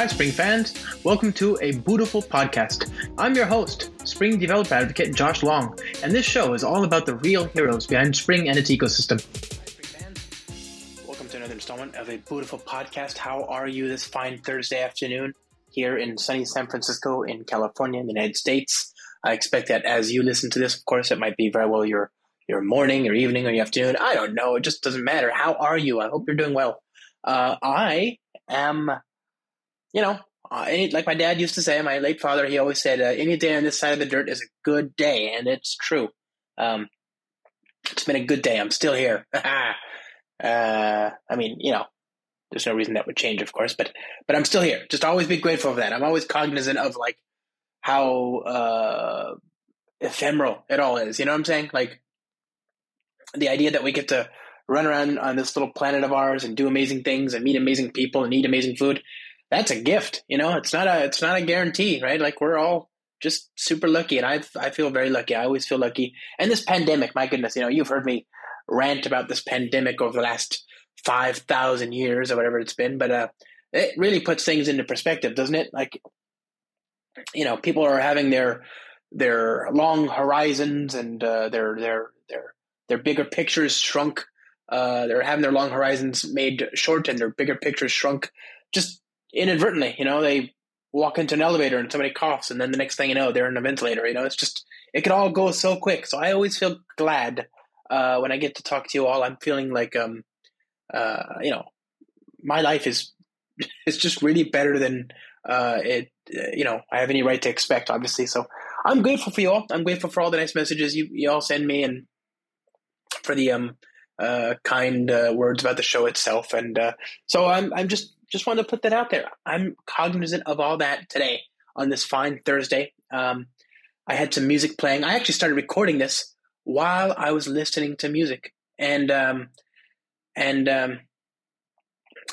Hi, Spring fans. Welcome to a beautiful podcast. I'm your host, Spring developer advocate Josh Long, and this show is all about the real heroes behind Spring and its ecosystem. Welcome to another installment of a beautiful podcast. How are you this fine Thursday afternoon here in sunny San Francisco in California in the United States? I expect that as you listen to this, of course, it might be very well your your morning your evening or your afternoon. I don't know. It just doesn't matter. How are you? I hope you're doing well. Uh, I am, you know, uh, any, like my dad used to say, my late father, he always said, uh, any day on this side of the dirt is a good day. And it's true. Um, it's been a good day. I'm still here. uh, I mean, you know, there's no reason that would change, of course, but, but I'm still here. Just always be grateful for that. I'm always cognizant of like how, uh, ephemeral it all is. You know what I'm saying? Like the idea that we get to run around on this little planet of ours and do amazing things and meet amazing people and eat amazing food that's a gift you know? It's not a it's not a guarantee right? Like we're all just super lucky and i i feel very lucky. I always feel lucky. And this pandemic my goodness you know you've heard me rant about this pandemic over the last 5000 years or whatever it's been but uh it really puts things into perspective doesn't it? Like you know people are having their their long horizons and uh, their their their their bigger pictures shrunk uh, they're having their long horizons made short and their bigger pictures shrunk. Just inadvertently. You know, they walk into an elevator and somebody coughs, and then the next thing you know, they're in a ventilator. You know, it's just it can all go so quick. So I always feel glad uh, when I get to talk to you all. I'm feeling like um, uh, you know, my life is is just really better than uh, it. You know, I have any right to expect, obviously. So I'm grateful for you all. I'm grateful for all the nice messages you, you all send me and for the um uh, kind uh, words about the show itself. And uh, so I'm I'm just just wanted to put that out there. I'm cognizant of all that today on this fine Thursday. Um, I had some music playing. I actually started recording this while I was listening to music, and um, and um,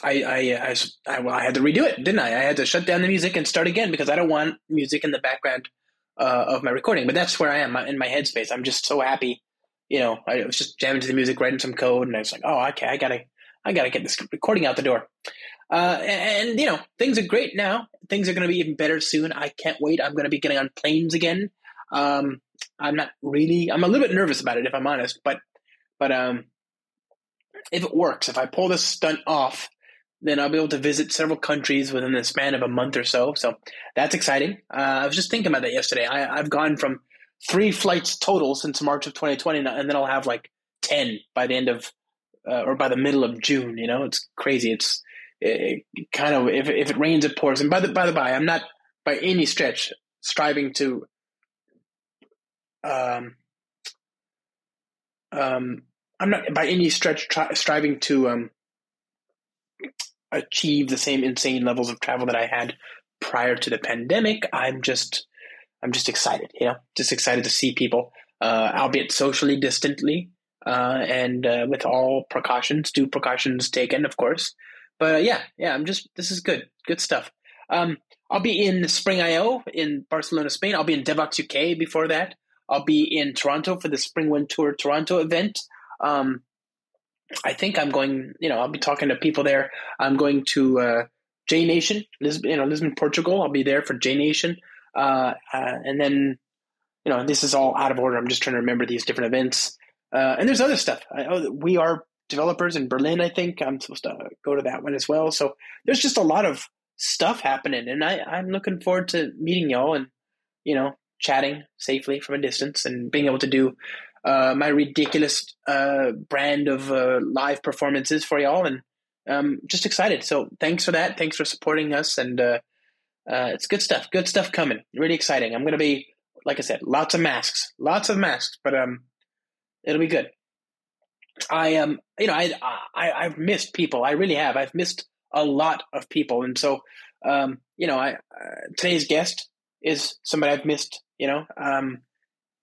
I I, I, I, well, I had to redo it, didn't I? I had to shut down the music and start again because I don't want music in the background uh, of my recording. But that's where I am in my headspace. I'm just so happy you know, I was just jamming to the music, writing some code, and I was like, oh, okay, I gotta, I gotta get this recording out the door. Uh, and, and, you know, things are great now. Things are going to be even better soon. I can't wait. I'm going to be getting on planes again. Um, I'm not really. I'm a little bit nervous about it, if I'm honest. But, but um, if it works, if I pull this stunt off, then I'll be able to visit several countries within the span of a month or so. So that's exciting. Uh, I was just thinking about that yesterday. I, I've gone from three flights total since March of 2020, and then I'll have like 10 by the end of, uh, or by the middle of June. You know, it's crazy. It's it, it kind of, if, if it rains, it pours. And by the, by the by, I'm not by any stretch striving to, um, um, I'm not by any stretch try, striving to um, achieve the same insane levels of travel that I had prior to the pandemic. I'm just I'm just excited, you know, just excited to see people, uh, albeit socially distantly, uh, and uh, with all precautions, due precautions taken, of course. But uh, yeah, yeah, I'm just this is good, good stuff. Um, I'll be in Spring IO in Barcelona, Spain. I'll be in Devoxx UK before that. I'll be in Toronto for the SpringOne Tour Toronto event. Um, I think I'm going. You know, I'll be talking to people there. I'm going to uh, JNation, Lisbon, you know, Lisbon, Portugal. I'll be there for JNation. Uh, uh, and then, you know, this is all out of order. I'm just trying to remember these different events. Uh, and there's other stuff. I, oh, we are developers in Berlin, I think. I'm supposed to go to that one as well. So there's just a lot of stuff happening. And I, I'm looking forward to meeting y'all and, you know, chatting safely from a distance and being able to do uh, my ridiculous uh, brand of uh, live performances for y'all. And um, just excited. So thanks for that. Thanks for supporting us. And uh, uh, it's good stuff. Good stuff coming. Really exciting. I'm going to be, like I said, lots of masks, lots of masks, but um, it'll be good. I um, you know, I, I I've missed people. I really have. I've missed a lot of people, and so um, you know, I uh, today's guest is somebody I've missed. You know, um,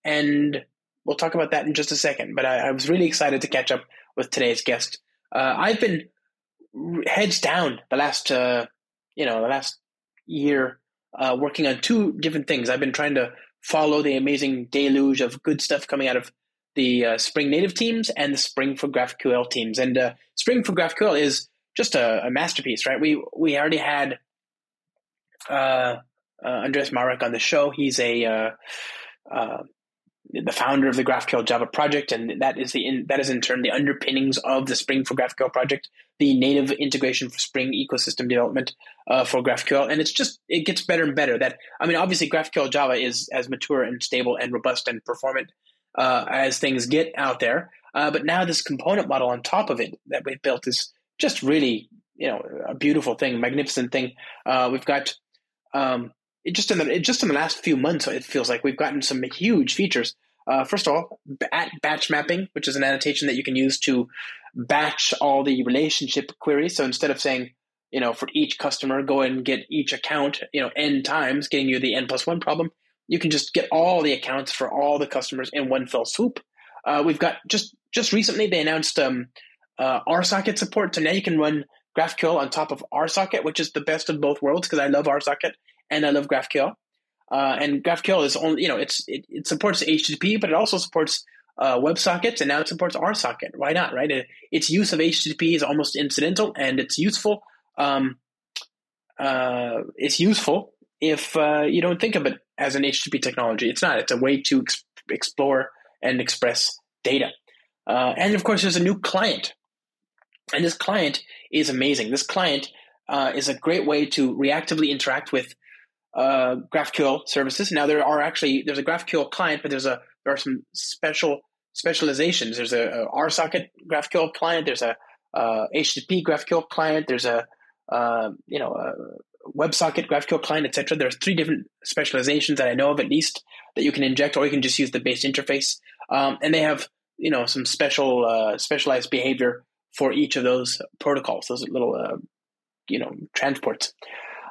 and we'll talk about that in just a second. But I, I was really excited to catch up with today's guest. Uh, I've been heads down the last, uh, you know, the last year uh, working on two different things. I've been trying to follow the amazing deluge of good stuff coming out of the uh, Spring Native teams and the Spring for GraphQL teams. And uh, Spring for GraphQL is just a, a, masterpiece, right? We we already had uh, uh, Andreas Marek on the show. He's a uh, uh, the founder of the GraphQL Java project, and that is the in, that is in turn the underpinnings of the Spring for GraphQL project, the native integration for Spring ecosystem development uh, for GraphQL, and it's just it gets better and better. That I mean, obviously GraphQL Java is as mature and stable and robust and performant uh, as things get out there, uh, but now this component model on top of it that we've built is just really you know a beautiful thing, magnificent thing. Uh, we've got um, just in the just in the last few months, it feels like we've gotten some huge features. Uh, first of all, at batch mapping, which is an annotation that you can use to batch all the relationship queries. So instead of saying, you know, for each customer, go and get each account, you know, n times, getting you the n plus one problem, you can just get all the accounts for all the customers in one fell swoop. Uh, we've got just just recently they announced um, uh, RSocket support, so now you can run GraphQL on top of RSocket, which is the best of both worlds because I love RSocket and I love GraphQL. Uh, and GraphQL is only, you know, it's it, it supports HTTP, but it also supports uh, WebSockets, and now it supports RSocket. Why not, right? It, its use of HTTP is almost incidental, and it's useful. Um, uh, it's useful if uh, you don't think of it as an HTTP technology. It's not. It's a way to ex- explore and express data. Uh, and of course, there's a new client, and this client is amazing. This client uh, is a great way to reactively interact with uh, GraphQL services. Now there are actually there's a GraphQL client, but there's a there are some special specializations. There's a, a RSocket GraphQL client. There's a uh, HTTP GraphQL client. There's a uh, you know a WebSocket GraphQL client, etc. There are three different specializations that I know of at least that you can inject, or you can just use the base interface. Um, and they have you know some special uh, specialized behavior for each of those protocols, those little uh, you know transports.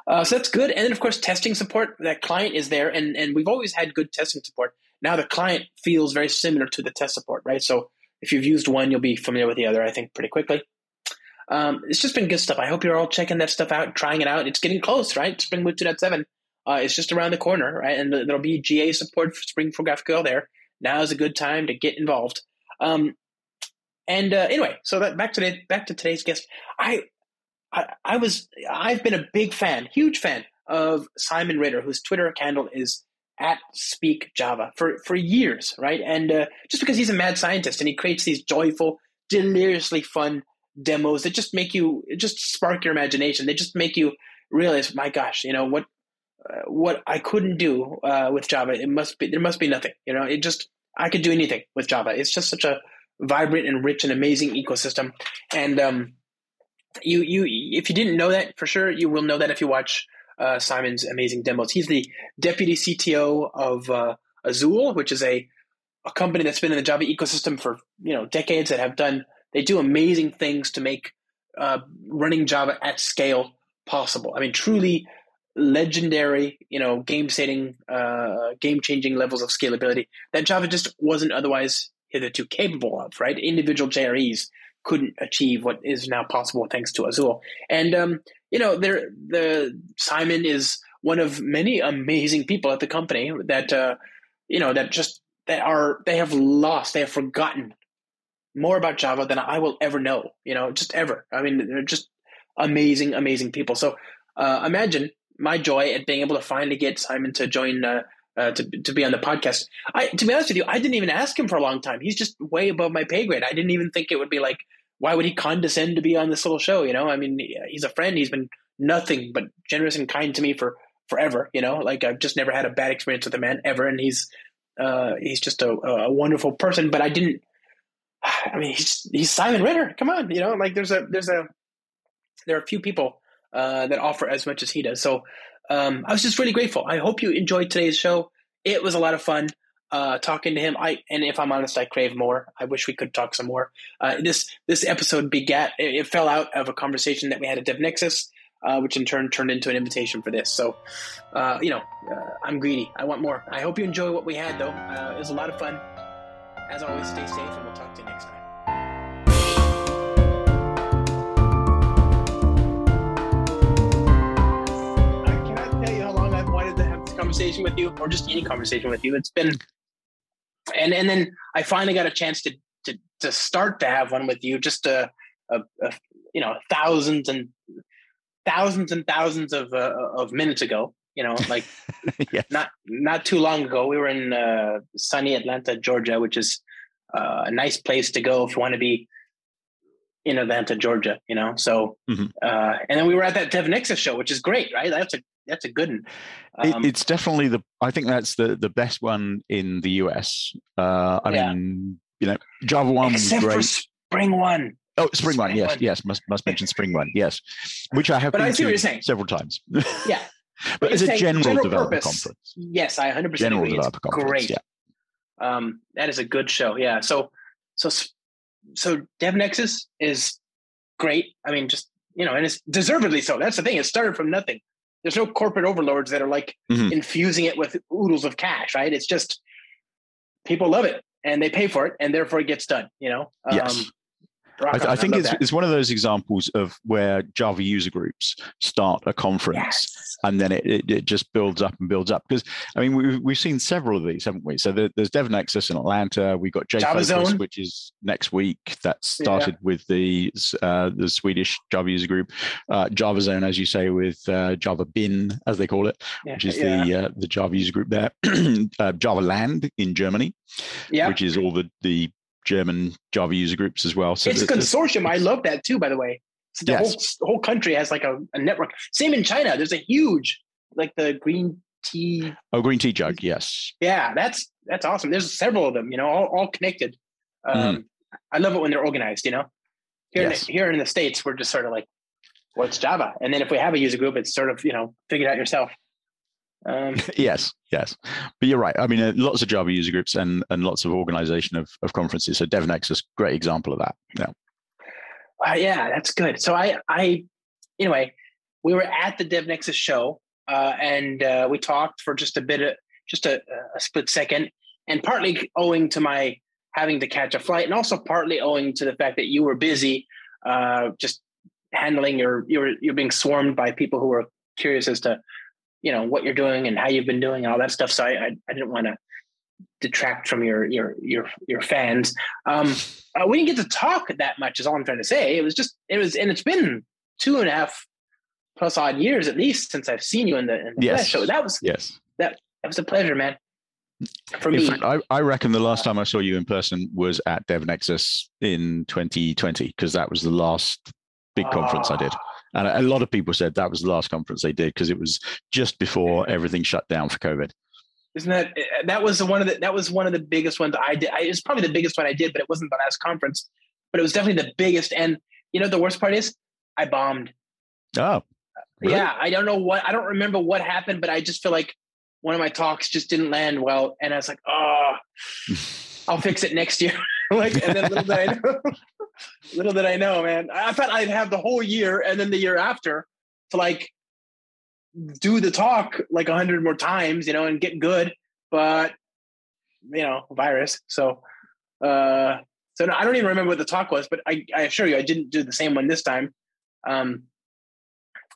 Uh, so that's good. And then, of course, testing support. That client is there, and, and we've always had good testing support. Now the client feels very similar to the test support, right? So if you've used one, you'll be familiar with the other, I think, pretty quickly. Um, it's just been good stuff. I hope you're all checking that stuff out, trying it out. It's getting close, right? Spring Boot 2.7 uh, is just around the corner, right? And there'll be GA support for Spring for GraphQL there. Now is a good time to get involved. Um, and uh, anyway, so that back to the, back to today's guest. I I, I was I've been a big fan, huge fan of Simon Ritter, whose Twitter handle is at Speak Java for for years, right? And uh, just because he's a mad scientist and he creates these joyful, deliriously fun demos that just make you just spark your imagination. They just make you realize, my gosh, you know what uh, what I couldn't do uh, with Java. It must be there must be nothing. You know, it just I could do anything with Java. It's just such a vibrant and rich and amazing ecosystem. And um, you you if you didn't know that for sure, you will know that if you watch uh, Simon's amazing demos. He's the deputy CTO of uh, Azul, which is a a company that's been in the Java ecosystem for you know decades that have done they do amazing things to make uh, running Java at scale possible. I mean, truly legendary, you know, game setting, uh, game changing levels of scalability that Java just wasn't otherwise hitherto capable of. Right, individual JREs couldn't achieve what is now possible thanks to Azul. And um, you know, there the Simon is one of many amazing people at the company that uh, you know that just that are they have lost, they have forgotten more about Java than I will ever know. You know, just ever. I mean, they're just amazing, amazing people. So uh, imagine my joy at being able to finally get Simon to join. Uh, uh, to to be on the podcast. I to be honest with you, I didn't even ask him for a long time. He's just way above my pay grade. I didn't even think it would be like why would he condescend to be on this little show? You know, I mean, he's a friend. He's been nothing but generous and kind to me for forever. You know, like I've just never had a bad experience with a man ever, and he's uh, he's just a, a wonderful person. But I didn't. I mean, he's he's Simon Ritter. Come on, you know, like there's a there's a there are a few people uh, that offer as much as he does. So um, I was just really grateful. I hope you enjoyed today's show. It was a lot of fun uh, talking to him. I and if I'm honest, I crave more. I wish we could talk some more. Uh, this this episode begat it, it, fell out of a conversation that we had at DevNexus, uh, which in turn turned into an invitation for this. So, uh, you know, uh, I'm greedy. I want more. I hope you enjoy what we had, though. Uh, it was a lot of fun. As always, stay safe, and we'll talk to you next time. I cannot tell you how long I've wanted to have this conversation with you or just any conversation with you. It's been and and then I finally got a chance to to to start to have one with you. Just a, a, a you know thousands and thousands and thousands of uh, of minutes ago. You know, like yes. not not too long ago, we were in uh, sunny Atlanta, Georgia, which is uh, a nice place to go if you want to be in Atlanta, Georgia. You know, so mm-hmm. uh, and then we were at that DevNexus show, which is great, right? That's a that's a good one. Um, it, it's definitely the. I think that's the the best one in the US. Uh, I yeah. mean, you know, Java one Except was great. Spring one. Oh, Spring, Spring One, yes, one. yes, must must mention Spring One, yes, which I have but been I see to what you're saying. several times. Yeah, but, as a general, general development purpose, conference. Yes, I 100 percent agree. It's great. Yeah. Um, that is a good show. Yeah. So, so, so DevNexus is great. I mean, just you know, and it's deservedly so. That's the thing. It started from nothing. There's no corporate overlords that are like mm-hmm. infusing it with oodles of cash, right? It's just people love it and they pay for it, and therefore it gets done. You know. Yes. Um, I, I, think it's, it's one of those examples of where Java user groups start a conference yes. and then it, it, it, just builds up and builds up. Because, I mean, we've, we've seen several of these, haven't we? So there, there's DevNexus in Atlanta. We've got Jfokus, which is next week. That started yeah. with the uh, the Swedish Java user group. Uh, Java Zone, as you say, with uh, Java Bin, as they call it, yeah. which is yeah. the uh, the Java user group there. Uh, Java Land in Germany, which is all the, the German Java user groups as well. So it's a consortium. I love that too, by the way. So the yes. whole, whole country has like a, a, network. Same in China. There's a huge, like the green tea. Oh, green tea jug. Yes. Yeah, that's that's awesome. There's several of them. You know, all, all connected. Um, mm. I love it when they're organized. You know, here yes. in the, here in the states, we're just sort of like, what's Java? And then if we have a user group, it's sort of you know figure it out yourself. Um, yes, yes, but you're right. I mean, uh, lots of Java user groups and and lots of organization of, of conferences. So DevNexus, great example of that. Yeah. Uh, yeah, that's good. So I I anyway, we were at the DevNexus show uh, and uh, we talked for just a bit of just a, a split second, and partly owing to my having to catch a flight, and also partly owing to the fact that you were busy, uh, just handling your you're you're being swarmed by people who were curious as to you know what you're doing and how you've been doing and all that stuff. So I I, I didn't want to detract from your your your your fans. Um, uh, we didn't get to talk that much. Is all I'm trying to say. It was just it was, and it's been two and a half plus odd years at least since I've seen you in the, in the yes. show. That was yes. That that was a pleasure, man. For in me, fact, I, I reckon the last time I saw you in person was at DevNexus in 2020 because that was the last big conference I did. And a lot of people said that was the last conference they did because it was just before everything shut down for COVID. Isn't that eh, that was one of the that was one of the biggest ones I did. I, it was probably the biggest one I did, but it wasn't the last conference. But it was definitely the biggest. And you know the worst part is I bombed. Oh, really? yeah. I don't know what I don't remember what happened, but I just feel like one of my talks just didn't land well, and I was like, oh, I'll fix it next year. like, and then little did I know, little did I know, man. I thought I'd have the whole year and then the year after to like do the talk like a hundred more times, you know, and get good. But you know, virus. So, uh, so no, I don't even remember what the talk was, but I, I assure you, I didn't do the same one this time, um,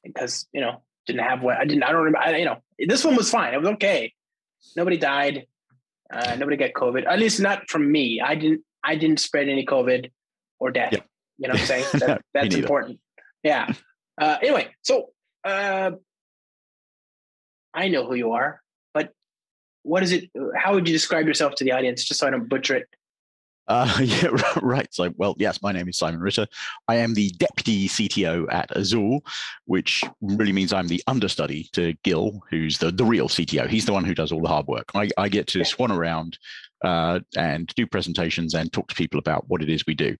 because you know didn't have what I didn't. I don't remember. I, you know, this one was fine. It was okay. Nobody died. Uh, nobody got COVID. At least not from me. I didn't. I didn't spread any COVID or death. Yep. You know what I'm saying? That, that's important. Yeah. Uh, anyway, so uh, I know who you are, but what is it? How would you describe yourself to the audience, just so I don't butcher it? Uh, yeah, right. So, well, yes, my name is Simon Ritter. I am the deputy CTO at Azul, which really means I'm the understudy to Gil, who's the, the real CTO. He's the one who does all the hard work. I, I get to swan around uh, and do presentations and talk to people about what it is we do.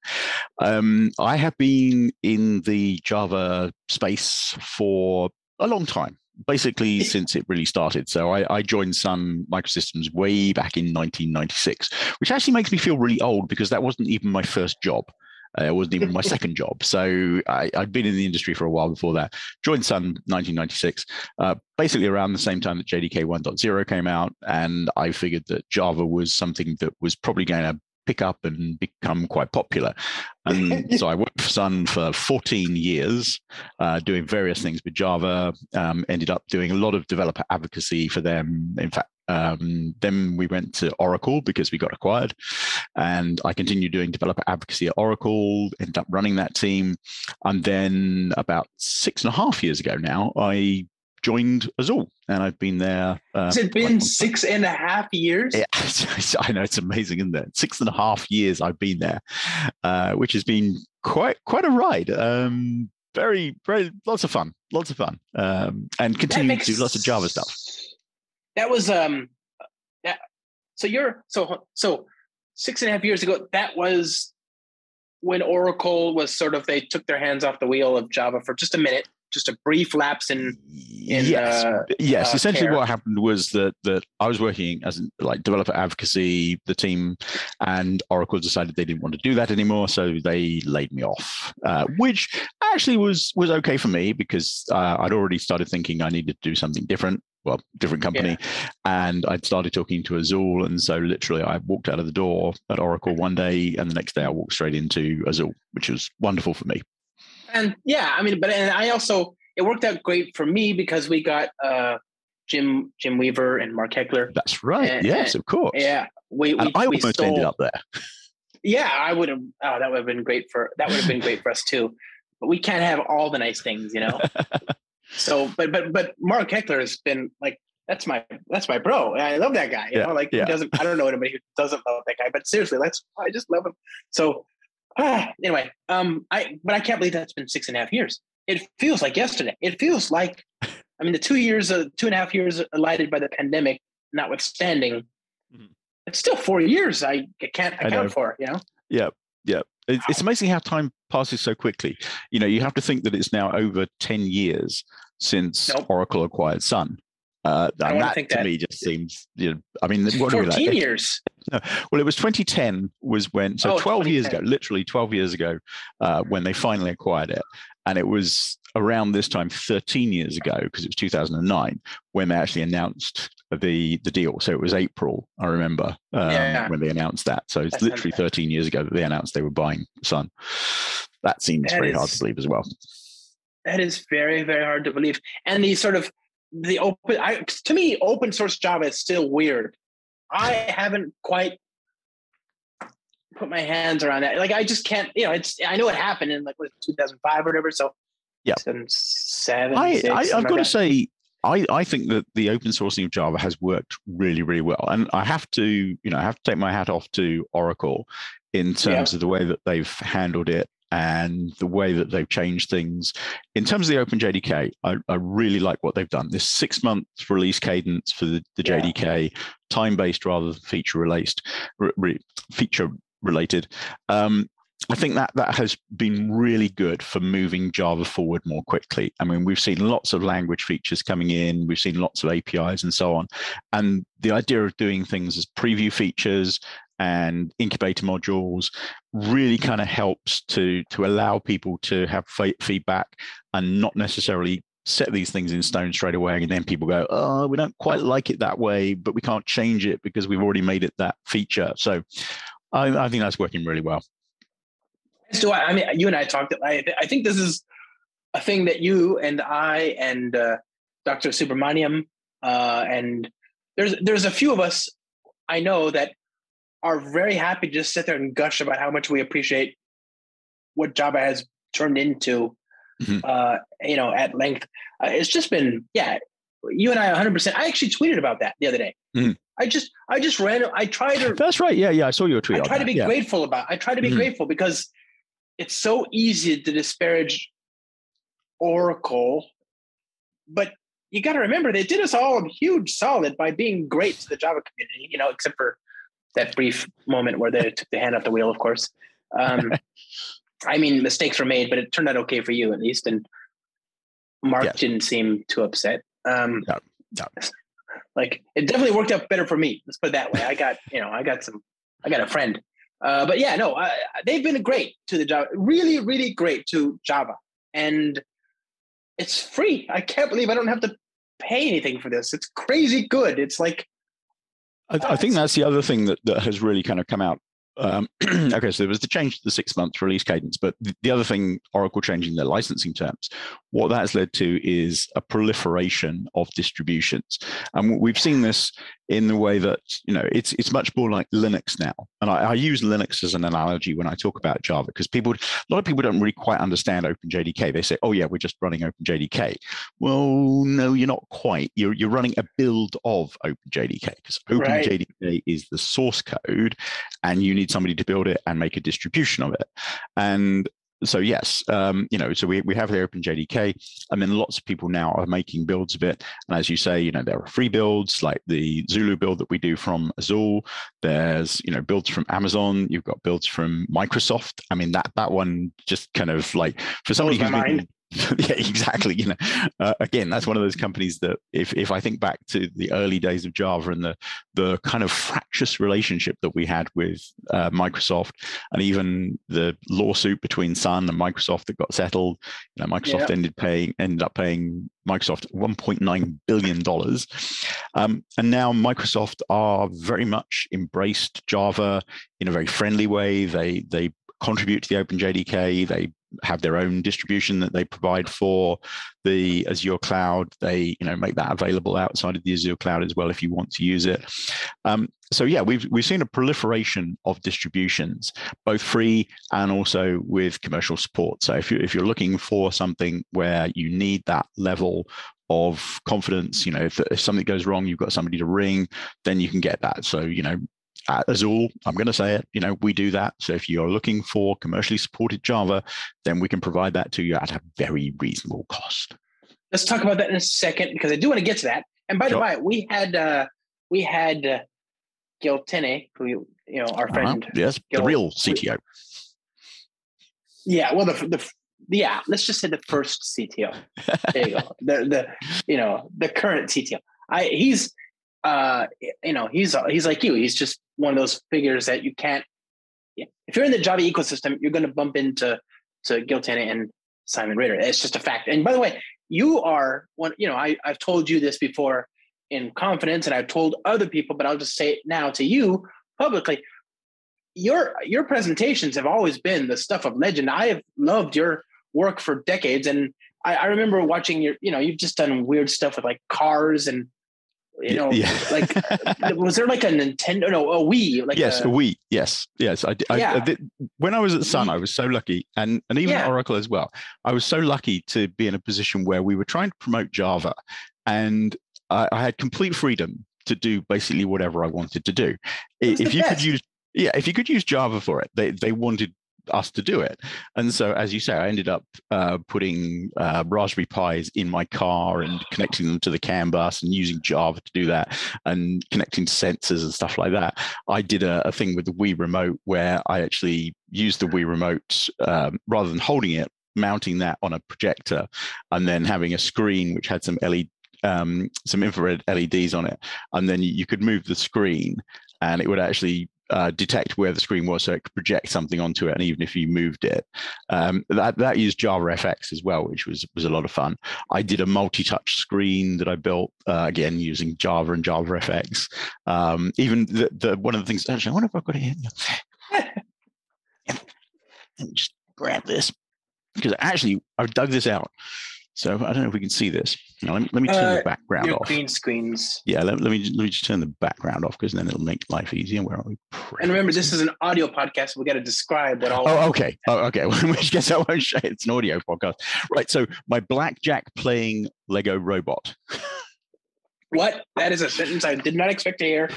Um, I have been in the Java space for a long time basically since it really started. So I, I, joined Sun Microsystems way back in 1996, which actually makes me feel really old because that wasn't even my first job. Uh, it wasn't even my second job. So I, had been in the industry for a while before that. Joined Sun 1996, uh, basically around the same time that JDK 1.0 came out. And I figured that Java was something that was probably going to pick up and become quite popular. And so I worked for Sun for 14 years, uh, doing various things with Java. Um, ended up doing a lot of developer advocacy for them. In fact, um, then we went to Oracle because we got acquired, and I continued doing developer advocacy at Oracle, ended up running that team. And then about six and a half years ago now, I joined Azul, and I've been there. Uh, Has it been six and a half years? Yeah, I know it's amazing, isn't it? Six and a half years I've been there, uh, which has been quite quite a ride. Um, very very lots of fun, lots of fun, um, and continue to do lots of Java stuff. That was um, that, so you're so so six and a half years ago. That was when Oracle was sort of they took their hands off the wheel of Java for just a minute just a brief lapse in, in yes uh, yes uh, essentially care. what happened was that that i was working as like developer advocacy the team and oracle decided they didn't want to do that anymore so they laid me off uh, which actually was was okay for me because uh, i'd already started thinking i needed to do something different well, different company. Yeah. And I'd started talking to Azul. And so literally I walked out of the door at Oracle one day and the next day I walked straight into Azul, which was wonderful for me. And yeah, I mean, but and I also it worked out great for me because we got uh, Jim Jim Weaver and Mark Heckler. That's right. And, yes, of course. Yeah, we, we I almost stole, ended up there. Yeah, I would have. Oh, that would have been great for that would have been great for us too. But we can't have all the nice things, you know. so, but but but Mark Heckler has been like that's my that's my bro. I love that guy. You yeah, know, like yeah. he doesn't. I don't know anybody who doesn't love that guy, but seriously, that's I just love him. So ah, anyway, um, I but I can't believe that's been six and a half years. It feels like yesterday. It feels like, I mean, the two years, uh, two and a half years elided by the pandemic, notwithstanding, mm-hmm. it's still four years. I can't account I for. You know. Yeah, yeah. It's amazing how time passes so quickly. You know, you have to think that it's now over ten years since nope. Oracle acquired Sun. Uh, and that to that. me just seems, you know, I mean, what 14 like? years. No, well, it was 2010 was when, so oh, 12 years ago, literally 12 years ago, uh, when they finally acquired it. And it was around this time, 13 years ago, because it was 2009, when they actually announced the the deal. So it was April, I remember, um, yeah. when they announced that. So it's That's literally 13 years ago that they announced they were buying Sun. That seems that very is, hard to believe as well. That is very, very hard to believe. And the sort of the open I, to me open source java is still weird. I haven't quite put my hands around that. Like i just can't you know it's i know it happened in like what 2005 or whatever so yeah. seven i, six, I have got to say I, I think that the open sourcing of Java has worked really, really well. And I have to, you know, I have to take my hat off to Oracle in terms yeah. of the way that they've handled it and the way that they've changed things. In terms of the OpenJDK, I, I really like what they've done. This six month release cadence for the, the yeah. JDK, time based rather than feature related, re, feature related. Um, I think that that has been really good for moving Java forward more quickly. I mean, we've seen lots of language features coming in, we've seen lots of APIs and so on. And the idea of doing things as preview features and incubator modules really kind of helps to to allow people to have feedback and not necessarily set these things in stone straight away and then people go oh we don't quite like it that way but we can't change it because we've already made it that feature. So i, I think that's working really well. So i mean you and i talked i, I think this is a thing that you and i and uh, dr subramaniam uh, and there's there's a few of us i know that are very happy to just sit there and gush about how much we appreciate what Java has turned into, mm-hmm. uh, you know, at length. Uh, it's just been, yeah, you and I 100%. I actually tweeted about that the other day. Mm-hmm. I just, I just ran, I try to. That's right. Yeah. Yeah. I saw your tweet. I try to be yeah. grateful about, I try to be mm-hmm. grateful because it's so easy to disparage Oracle, but you got to remember they did us all a huge solid by being great to the Java community, you know, except for that brief moment where they took the hand off the wheel, of course. Um, I mean, mistakes were made, but it turned out okay for you at least. And Mark yes. didn't seem too upset. Um, no, no. Like it definitely worked out better for me. Let's put it that way. I got, you know, I got some, I got a friend. Uh, but yeah, no, I, they've been great to the Java, really, really great to Java. And it's free. I can't believe I don't have to pay anything for this. It's crazy good. It's like I, I, think that's the other thing that, that has really kind of come out. Um, okay, so there was the change to the six month release cadence, but the, the other thing, Oracle changing their licensing terms, what that has led to is a proliferation of distributions. And we've seen this in the way that you know it's it's much more like Linux now. And I, I use Linux as an analogy when I talk about Java because people, a lot of people don't really quite understand OpenJDK. They say, "Oh yeah, we're just running OpenJDK." Well, no, you're not quite. You're you're running a build of OpenJDK because OpenJDK right. is the source code, and you need somebody to build it and make a distribution of it. And so yes, um, you know, so we, we have the OpenJDK, and then lots of people now are making builds of it. And as you say, you know, there are free builds like the Zulu build that we do from Azul. There's you know builds from Amazon. You've got builds from Microsoft. I mean that that one just kind of like for somebody who's been, yeah, exactly. You know, uh, again, that's one of those companies that, if if I think back to the early days of Java and the the kind of fractious relationship that we had with uh, Microsoft, and even the lawsuit between Sun and Microsoft that got settled, you know, Microsoft ended paying ended up paying Microsoft 1.9 billion dollars, um, and now Microsoft are very much embraced Java in a very friendly way. They they contribute to the OpenJDK. They have their own distribution that they provide for the Azure cloud. They, you know, make that available outside of the Azure cloud as well if you want to use it. Um, so yeah, we've we've seen a proliferation of distributions, both free and also with commercial support. So if you if you're looking for something where you need that level of confidence, you know, if, if something goes wrong, you've got somebody to ring, then you can get that. So you know, at Azul, I'm going to say it, you know, we do that. So if you're looking for commercially supported Java, then we can provide that to you at a very reasonable cost. Let's talk about that in a second because I do want to get to that. And by sure. the way, we had uh, we had uh, Gil Tene, who you know our uh-huh. friend. Uh-huh. Yes, Gil, the real CTO. Yeah, well, the the yeah, let's just say the first CTO. There you go. The the you know the current CTO. I he's uh you know he's he's like you. He's just one of those figures that you can't. Yeah. If you're in the Java ecosystem, you're going to bump into to Gil Tene and Simon Ritter. It's just a fact. And by the way, you are one. You know, I I've told you this before in confidence, and I've told other people, but I'll just say it now to you publicly. Your your presentations have always been the stuff of legend. I have loved your work for decades, and I, I remember watching your. You know, you've just done weird stuff with like cars and you know yeah. like was there like a nintendo no a wii like yes a, a wii yes yes i, I, yeah. Uh, I when i was at sun i was so lucky and and even yeah. oracle as well i was so lucky to be in a position where we were trying to promote java and i, I had complete freedom to do basically whatever i wanted to do if you best. could use yeah if you could use java for it they they wanted us to do it. And so, as you say, I ended up uh, putting uh, Raspberry Pis in my car and connecting them to the CAN bus and using Java to do that and connecting to sensors and stuff like that. I did a, a thing with the Wii Remote where I actually used the Wii Remote um, rather than holding it, mounting that on a projector and then having a screen which had some LED um, some infrared LEDs on it, and then you could move the screen, and it would actually uh, detect where the screen was so it could project something onto it and even if you moved it. Um, that, that used JavaFX as well which was was a lot of fun. I did a multi-touch screen that i built uh, again using java and JavaFX um, even the, the one of the things actually i wonder if i've got it here. And just grab this because actually i've dug this out so I don't know if we can see this. Now, let me, let me turn uh, the background off. Green screens. Yeah, let, let, me let me just turn the background off because then it'll make life easier. Where are we? And remember, this is an audio podcast. We got to describe what all. Oh, okay. Oh, okay. Which guess I won't show. It's an audio podcast, right? So my blackjack playing Lego robot. what? That is a sentence I did not expect to hear.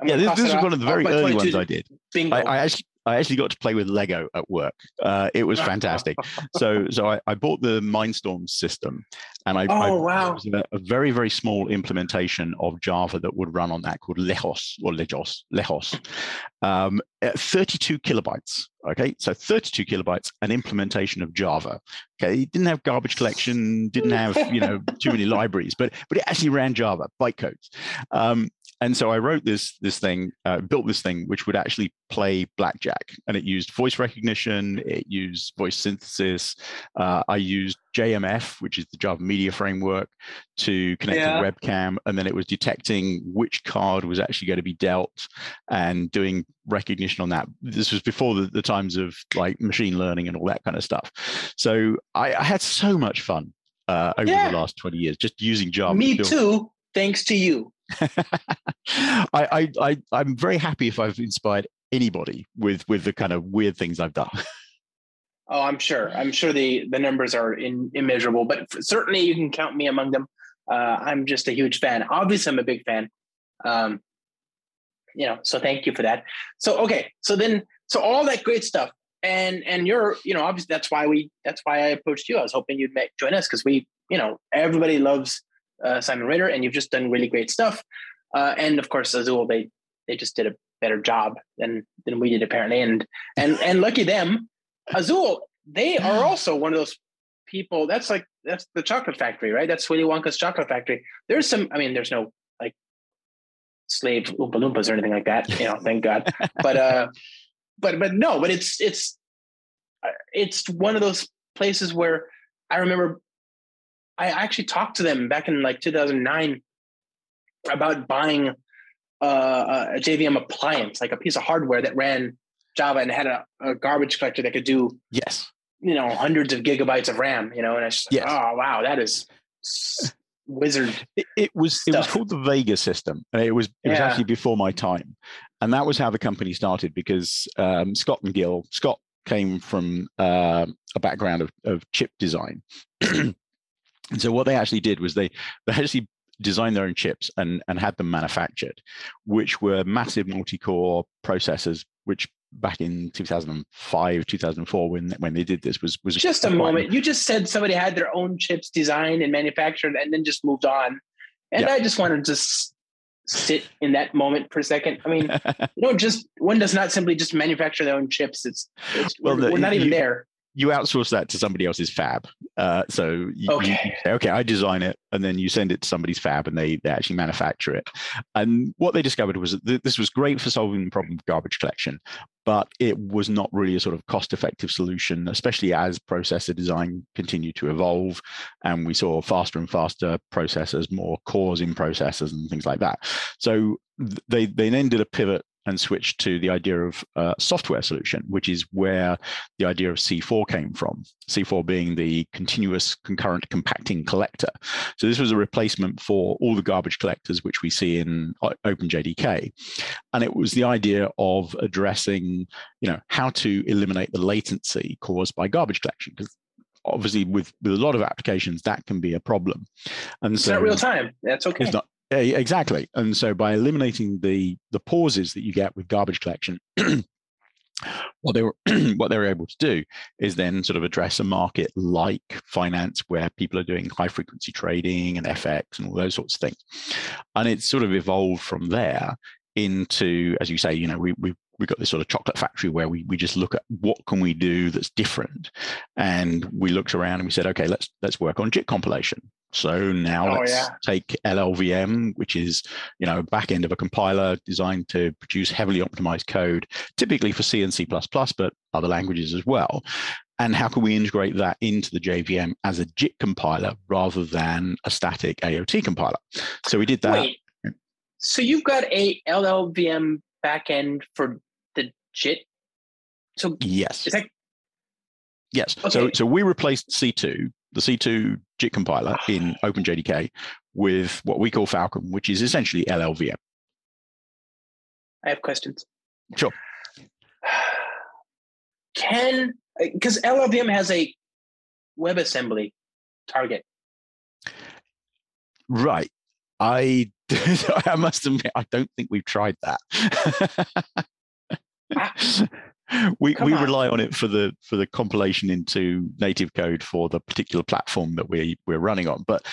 I'm yeah, this, this is one of the very early ones I did. I, I, actually I actually got to play with Lego at work. Uh, it was fantastic. so so I, I, bought the Mindstorm system, and I, oh, I wow. a, a, very very small implementation of Java that would run on that called Lejos or Lejos Lejos, um, 32 kilobytes. Okay, so 32 kilobytes, an implementation of Java. Okay, it didn't have garbage collection, didn't have you know too many libraries, but but it actually ran Java bytecodes. Um, and so I wrote this this thing, uh, built this thing which would actually play blackjack, and it used voice recognition, it used voice synthesis. Uh, I used JMF, which is the Java Media Framework, to connect yeah. to the webcam, and then it was detecting which card was actually going to be dealt and doing recognition on that. This was before the, the times of like machine learning and all that kind of stuff. So I, I had so much fun uh, over yeah. the last 20 years just using Java. Me too, thanks to you. I, I, I, am very happy if I've inspired anybody with with the kind of weird things I've done. Oh, I'm sure. I'm sure the the numbers are in, immeasurable, but certainly you can count me among them. Uh, I'm just a huge fan. Obviously, I'm a big fan. Um, you know, so thank you for that. So okay, so then so all that great stuff, and and you're you know obviously that's why we that's why I approached you. I was hoping you'd make, join us because we you know everybody loves uh, Simon Ritter, and you've just done really great stuff. Uh, and of course, Azul they they just did a better job than than we did apparently, and and and lucky them, Azul they are also one of those people. That's like that's the chocolate factory, right? That's Willy Wonka's chocolate factory. There's some. I mean, there's no like slave Oompa Loompas or anything like that. You know, thank God. But uh, but but no, but it's it's uh, it's one of those places where I remember I actually talked to them back in like 2009 about buying uh, a JVM appliance, like a piece of hardware that ran Java and had a, a, garbage collector that could do yes, you know, hundreds of gigabytes of RAM. You know, and I just yes. oh wow, that is wizard. It, it was stuff. it was called the Vega system. It was it yeah. was actually before my time, and that was how the company started because um, Scott and Gil Scott came from uh, a background of, of chip design. And so what they actually did was they they actually designed their own chips and and had them manufactured, which were massive multi-core processors, which back in 2005 2004 when when they did this was was just a moment. you just said somebody had their own chips designed and manufactured and then just moved on. And yeah. i just wanted to just sit in that moment for a second. I mean you know just one does not simply just manufacture their own chips. It's, it's well, we're, the, we're not even you, there you outsource that to somebody else's fab. Uh, so you, okay. You say, okay, I design it, and then you send it to somebody's fab, and they, they actually manufacture it. And what they discovered was that this was great for solving the problem of garbage collection, but it was not really a sort of cost-effective solution, especially as processor design continued to evolve, and we saw faster and faster processors, more cores in processors, and things like that. So they they then did a pivot and switched to the idea of a software solution, which is where the idea of C4 came from. C4 being the continuous concurrent compacting collector. So this was a replacement for all the garbage collectors which we see in uh, OpenJDK, and it was the idea of addressing, you know, how to eliminate the latency caused by garbage collection because obviously with, with a lot of applications that can be a problem and it's so not real time that's okay it's not yeah, exactly. And so by eliminating the the pauses that you get with garbage collection, what they were what they were able to do is then sort of address a market like finance where people are doing high frequency trading and FX and all those sorts of things. And it's sort of evolved from there into, as you say, you know, we we we got this sort of chocolate factory where we we just look at what can we do that's different and we looked around and we said okay let's let's work on JIT compilation so now oh, let's yeah. take LLVM, which is you know back end of a compiler designed to produce heavily optimized code, typically for C and C++, but other languages as well. And how can we integrate that into the JVM as a JIT compiler rather than a static AOT compiler? So we did that. Wait, so you've got a LLVM backend for the JIT. So yes, is that Yes. Okay. So so we replaced C2 the C2 JIT compiler ah. in OpenJDK with what we call Falcon, which is essentially LLVM. I have questions. Sure. Can because LLVM has a WebAssembly target. Right. I I must admit I don't think we've tried that. We Come we on. rely on it for the for the compilation into native code for the particular platform that we we're running on. But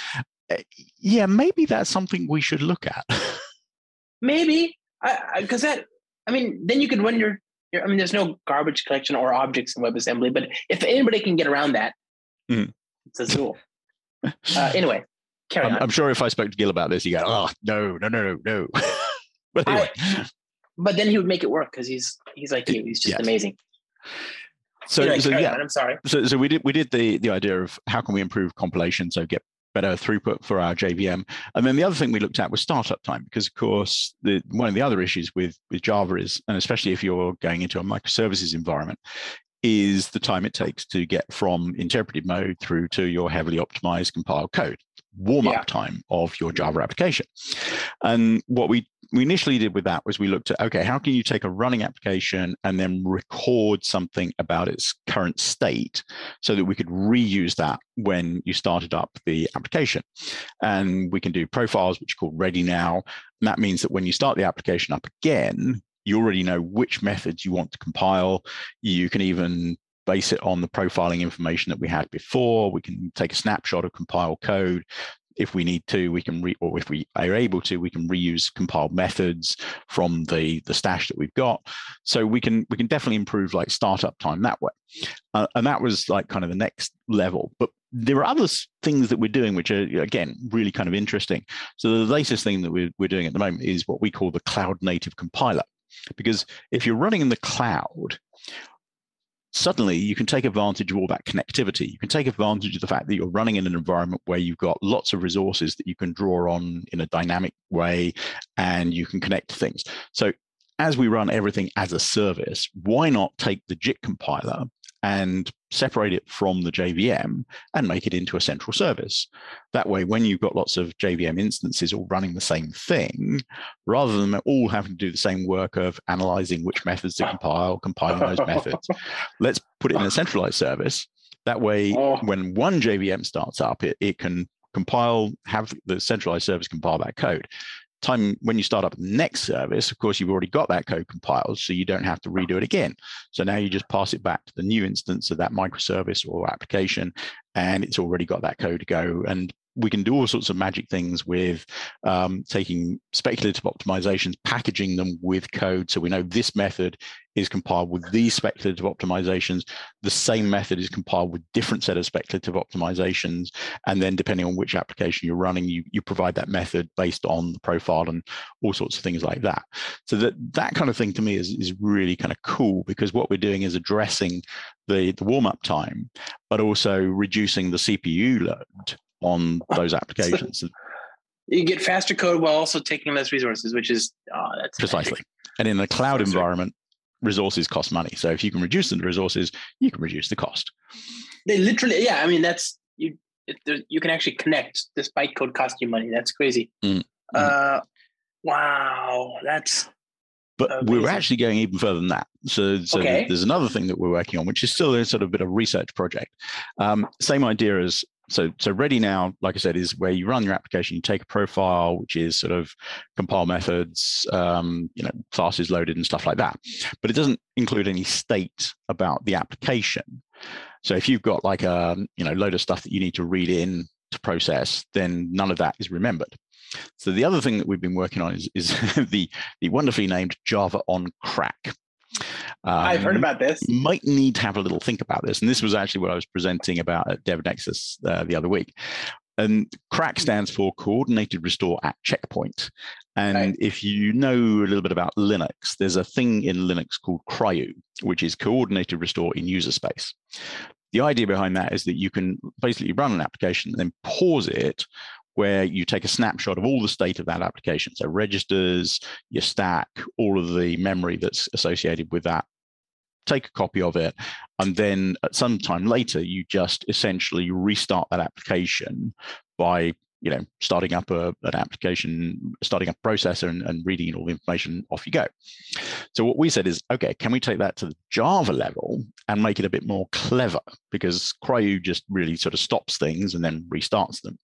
eh, yeah, maybe that's something we should look at. maybe because that I mean, then you could run your, your I mean, there's no garbage collection or objects in WebAssembly, but if anybody can get around that, mm. it's Azul. uh, anyway, carry I'm, on. I'm sure if I spoke to Gil about this, you go, oh no, no, no, no, no. but anyway. I, but then he would make it work because he's he's like you. He's just yes. amazing. So, anyway, so yeah, on, I'm sorry. So, so we did we did the the idea of how can we improve compilation so get better throughput for our JVM. And then the other thing we looked at was startup time, because of course the one of the other issues with with Java is, and especially if you're going into a microservices environment, is the time it takes to get from interpreted mode through to your heavily optimized compiled code. Warm up Yeah. time of your Java application. And what we we initially did with that was we looked at okay, how can you take a running application and then record something about its current state so that we could reuse that when you started up the application. And we can do profiles, which are called ReadyNow. And that means that when you start the application up again, you already know which methods you want to compile. You can even base it on the profiling information that we had before. We can take a snapshot of compiled code. If we need to, we can re or if we are able to, we can reuse compiled methods from the the stash that we've got. So we can we can definitely improve like startup time that way. Uh, and that was like kind of the next level. But there are other things that we're doing which are again really kind of interesting. So the latest thing that we're, we're doing at the moment is what we call the cloud native compiler. Because if you're running in the cloud, suddenly you can take advantage of all that connectivity. You can take advantage of the fact that you're running in an environment where you've got lots of resources that you can draw on in a dynamic way and you can connect things. So as we run everything as a service, why not take the JIT compiler and separate it from the JVM and make it into a central service? That way, when you've got lots of JVM instances all running the same thing, rather than all having to do the same work of analyzing which methods to compile, compiling those methods, let's put it in a centralized service. That way, Oh. when one JVM starts up, it, it can compile, have the centralized service compile that code. Time when you start up the next service, of course, you've already got that code compiled, so you don't have to redo it again. So now you just pass it back to the new instance of that microservice or application, and it's already got that code to go. And we can do all sorts of magic things with um, taking speculative optimizations, packaging them with code. So we know this method is compiled with these speculative optimizations. The same method is compiled with different set of speculative optimizations. And then depending on which application you're running, you, you provide that method based on the profile and all sorts of things like that. So that that kind of thing to me is, is really kind of cool because what we're doing is addressing the, the warm-up time, but also reducing the CPU load on those applications. You get faster code while also taking less resources, which is oh, that's Precisely. And in a cloud That's right. environment, resources cost money. So if you can reduce the resources, you can reduce the cost. They literally, yeah. I mean, that's you. It, there, you can actually connect despite code cost you money. That's crazy. Mm, Uh, wow, that's But we're actually going even further than that. So, so Okay. there's another thing that we're working on, which is still a sort of bit of research project. Um, same idea as so. So ReadyNow, like I said, is where you run your application. You take a profile, which is sort of compile methods, um, you know, classes loaded and stuff like that. But it doesn't include any state about the application. So if you've got like a you know load of stuff that you need to read in to process, then none of that is remembered. So the other thing that we've been working on is, is the, the wonderfully named Java on CRaC. I've heard Um, about this. might need to have a little think about this. And this was actually what I was presenting about at DevNexus uh, the other week. And CRAC stands for Coordinated Restore at Checkpoint. And Right. if you know a little bit about Linux, there's a thing in Linux called CRIU, which is Coordinated Restore in User Space. The idea behind that is that you can basically run an application and then pause it where you take a snapshot of all the state of that application. So registers, your stack, all of the memory that's associated with that. Take a copy of it, and then at some time later, you just essentially restart that application by you know starting up a, an application, starting up a processor, and, and reading all the information. Off you go. So what we said is, okay, can we take that to the Java level and make it a bit more clever? Because CRIU just really sort of stops things and then restarts them.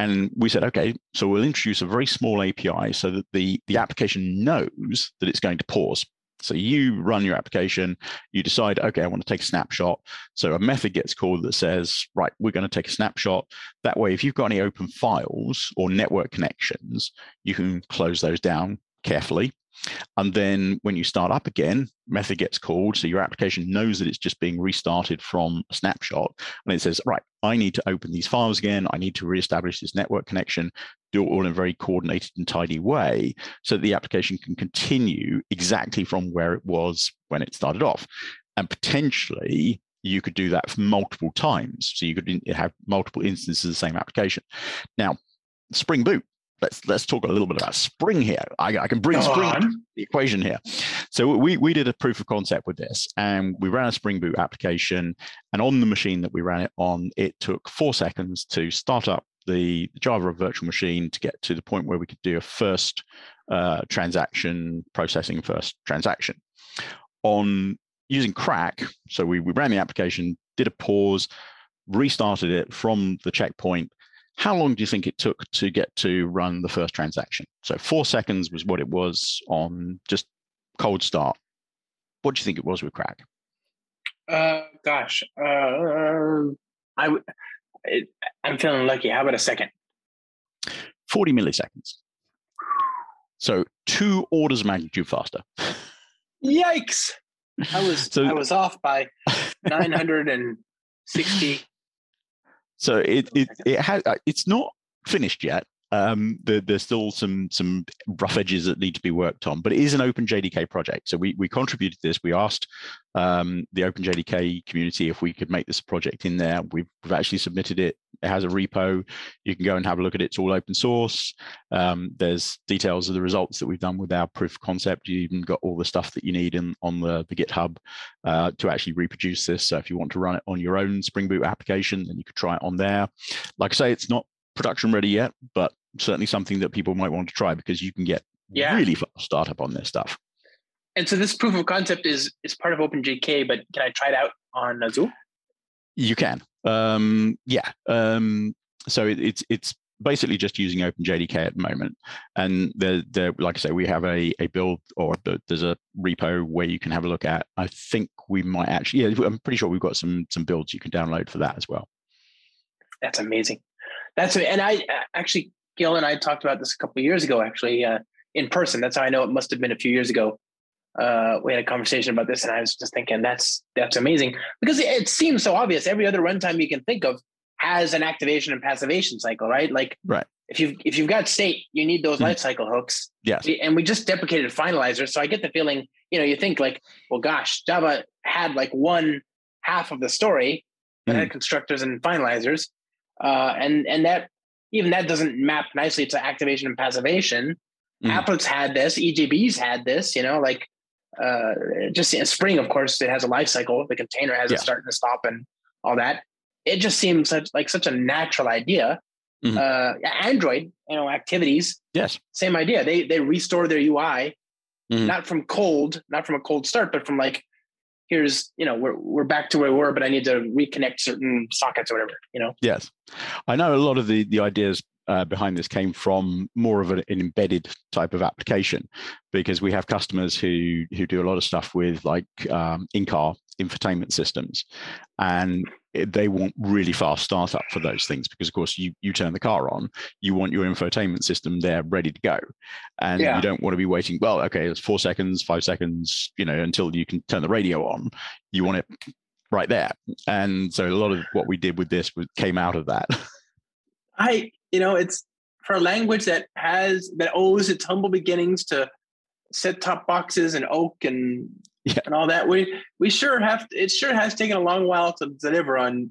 And we said, okay, so we'll introduce a very small API so that the, the application knows that it's going to pause. So you run your application, you decide, okay, I want to take a snapshot. So a method gets called that says, right, we're going to take a snapshot. That way, if you've got any open files or network connections, you can close those down carefully. And then when you start up again, method gets called. So your application knows that it's just being restarted from a snapshot. And it says, right, I need to open these files again. I need to reestablish this network connection, do it all in a very coordinated and tidy way so that the application can continue exactly from where it was when it started off. And potentially you could do that for multiple times. So you could have multiple instances of the same application. Now, Spring Boot. Let's let's talk a little bit about Spring here. I, I can bring Go Spring on. the equation here. So we we did a proof of concept with this, and we ran a Spring Boot application. And on the machine that we ran it on, it took four seconds to start up the Java virtual machine to get to the point where we could do a first uh, transaction processing first transaction. On using CRaC, so we, we ran the application, did a pause, restarted it from the checkpoint. How long do you think it took to get to run the first transaction? So four seconds was what it was on just cold start. What do you think it was with CRaC? Uh, gosh, uh, I would. I'm feeling lucky. How about a second? 40 milliseconds. So two orders of magnitude faster. Yikes! I was so, I was off by 960. So it it it has uh, it's not finished yet. Um, there, there's still some some rough edges that need to be worked on, but it is an OpenJDK project. So we we contributed this. We asked um, the OpenJDK community if we could make this project in there. We've, we've actually submitted it. It has a repo. You can go and have a look at it. It's all open source. Um, there's details of the results that we've done with our proof of concept. You even got all the stuff that you need in on the, the GitHub uh, to actually reproduce this. So if you want to run it on your own Spring Boot application, then you could try it on there. Like I say, it's not production ready yet, but certainly something that people might want to try because you can get yeah. really fast startup on this stuff. And so this proof of concept is is part of OpenJDK, but can I try it out on Azul? You can. Um, yeah. Um, so it, it's it's basically just using OpenJDK at the moment, and there, there, like I say, we have a a build or there's a repo where you can have a look at. I think we might actually. Yeah, I'm pretty sure we've got some some builds you can download for that as well. That's amazing. That's and I actually Gil and I talked about this a couple years ago, actually, uh, in person. That's how I know it must have been a few years ago. Uh, we had a conversation about this, and I was just thinking that's that's amazing because it, it seems so obvious. Every other runtime you can think of has an activation and passivation cycle, right? Like, right. If you've if you've got state, you need those mm. lifecycle hooks. Yes. And we just deprecated finalizers, so I get the feeling, you know, you think like, well, gosh, Java had like one half of the story that mm. had constructors and finalizers, uh, and and that even that doesn't map nicely to activation and passivation. Mm. Applets had this, EJBs had this, you know, like uh, just in Spring, of course, it has a life cycle. The container has yeah. a start and a stop and all that. It just seems such like such a natural idea. Mm-hmm. Uh, Android, you know, activities. Yes. Same idea. They they restore their UI, mm-hmm. not from cold, not from a cold start, but from like here's you know we're we're back to where we were but i need to reconnect certain sockets or whatever you know? Yes. I know a lot of the the ideas uh, behind this came from more of an, embedded type of application. Because we have customers who who do a lot of stuff with like um, in-car infotainment systems. And they want really fast startup for those things because of course you you turn the car on you want your infotainment system there ready to go. And yeah. you don't want to be waiting well okay it's four seconds five seconds you know until you can turn the radio on. You want it right there. And so a lot of what we did with this was, came out of that. I you know it's for a language that has that owes its humble beginnings to set top boxes and oak and yeah. and all that. We we sure have to, it sure has taken a long while to deliver on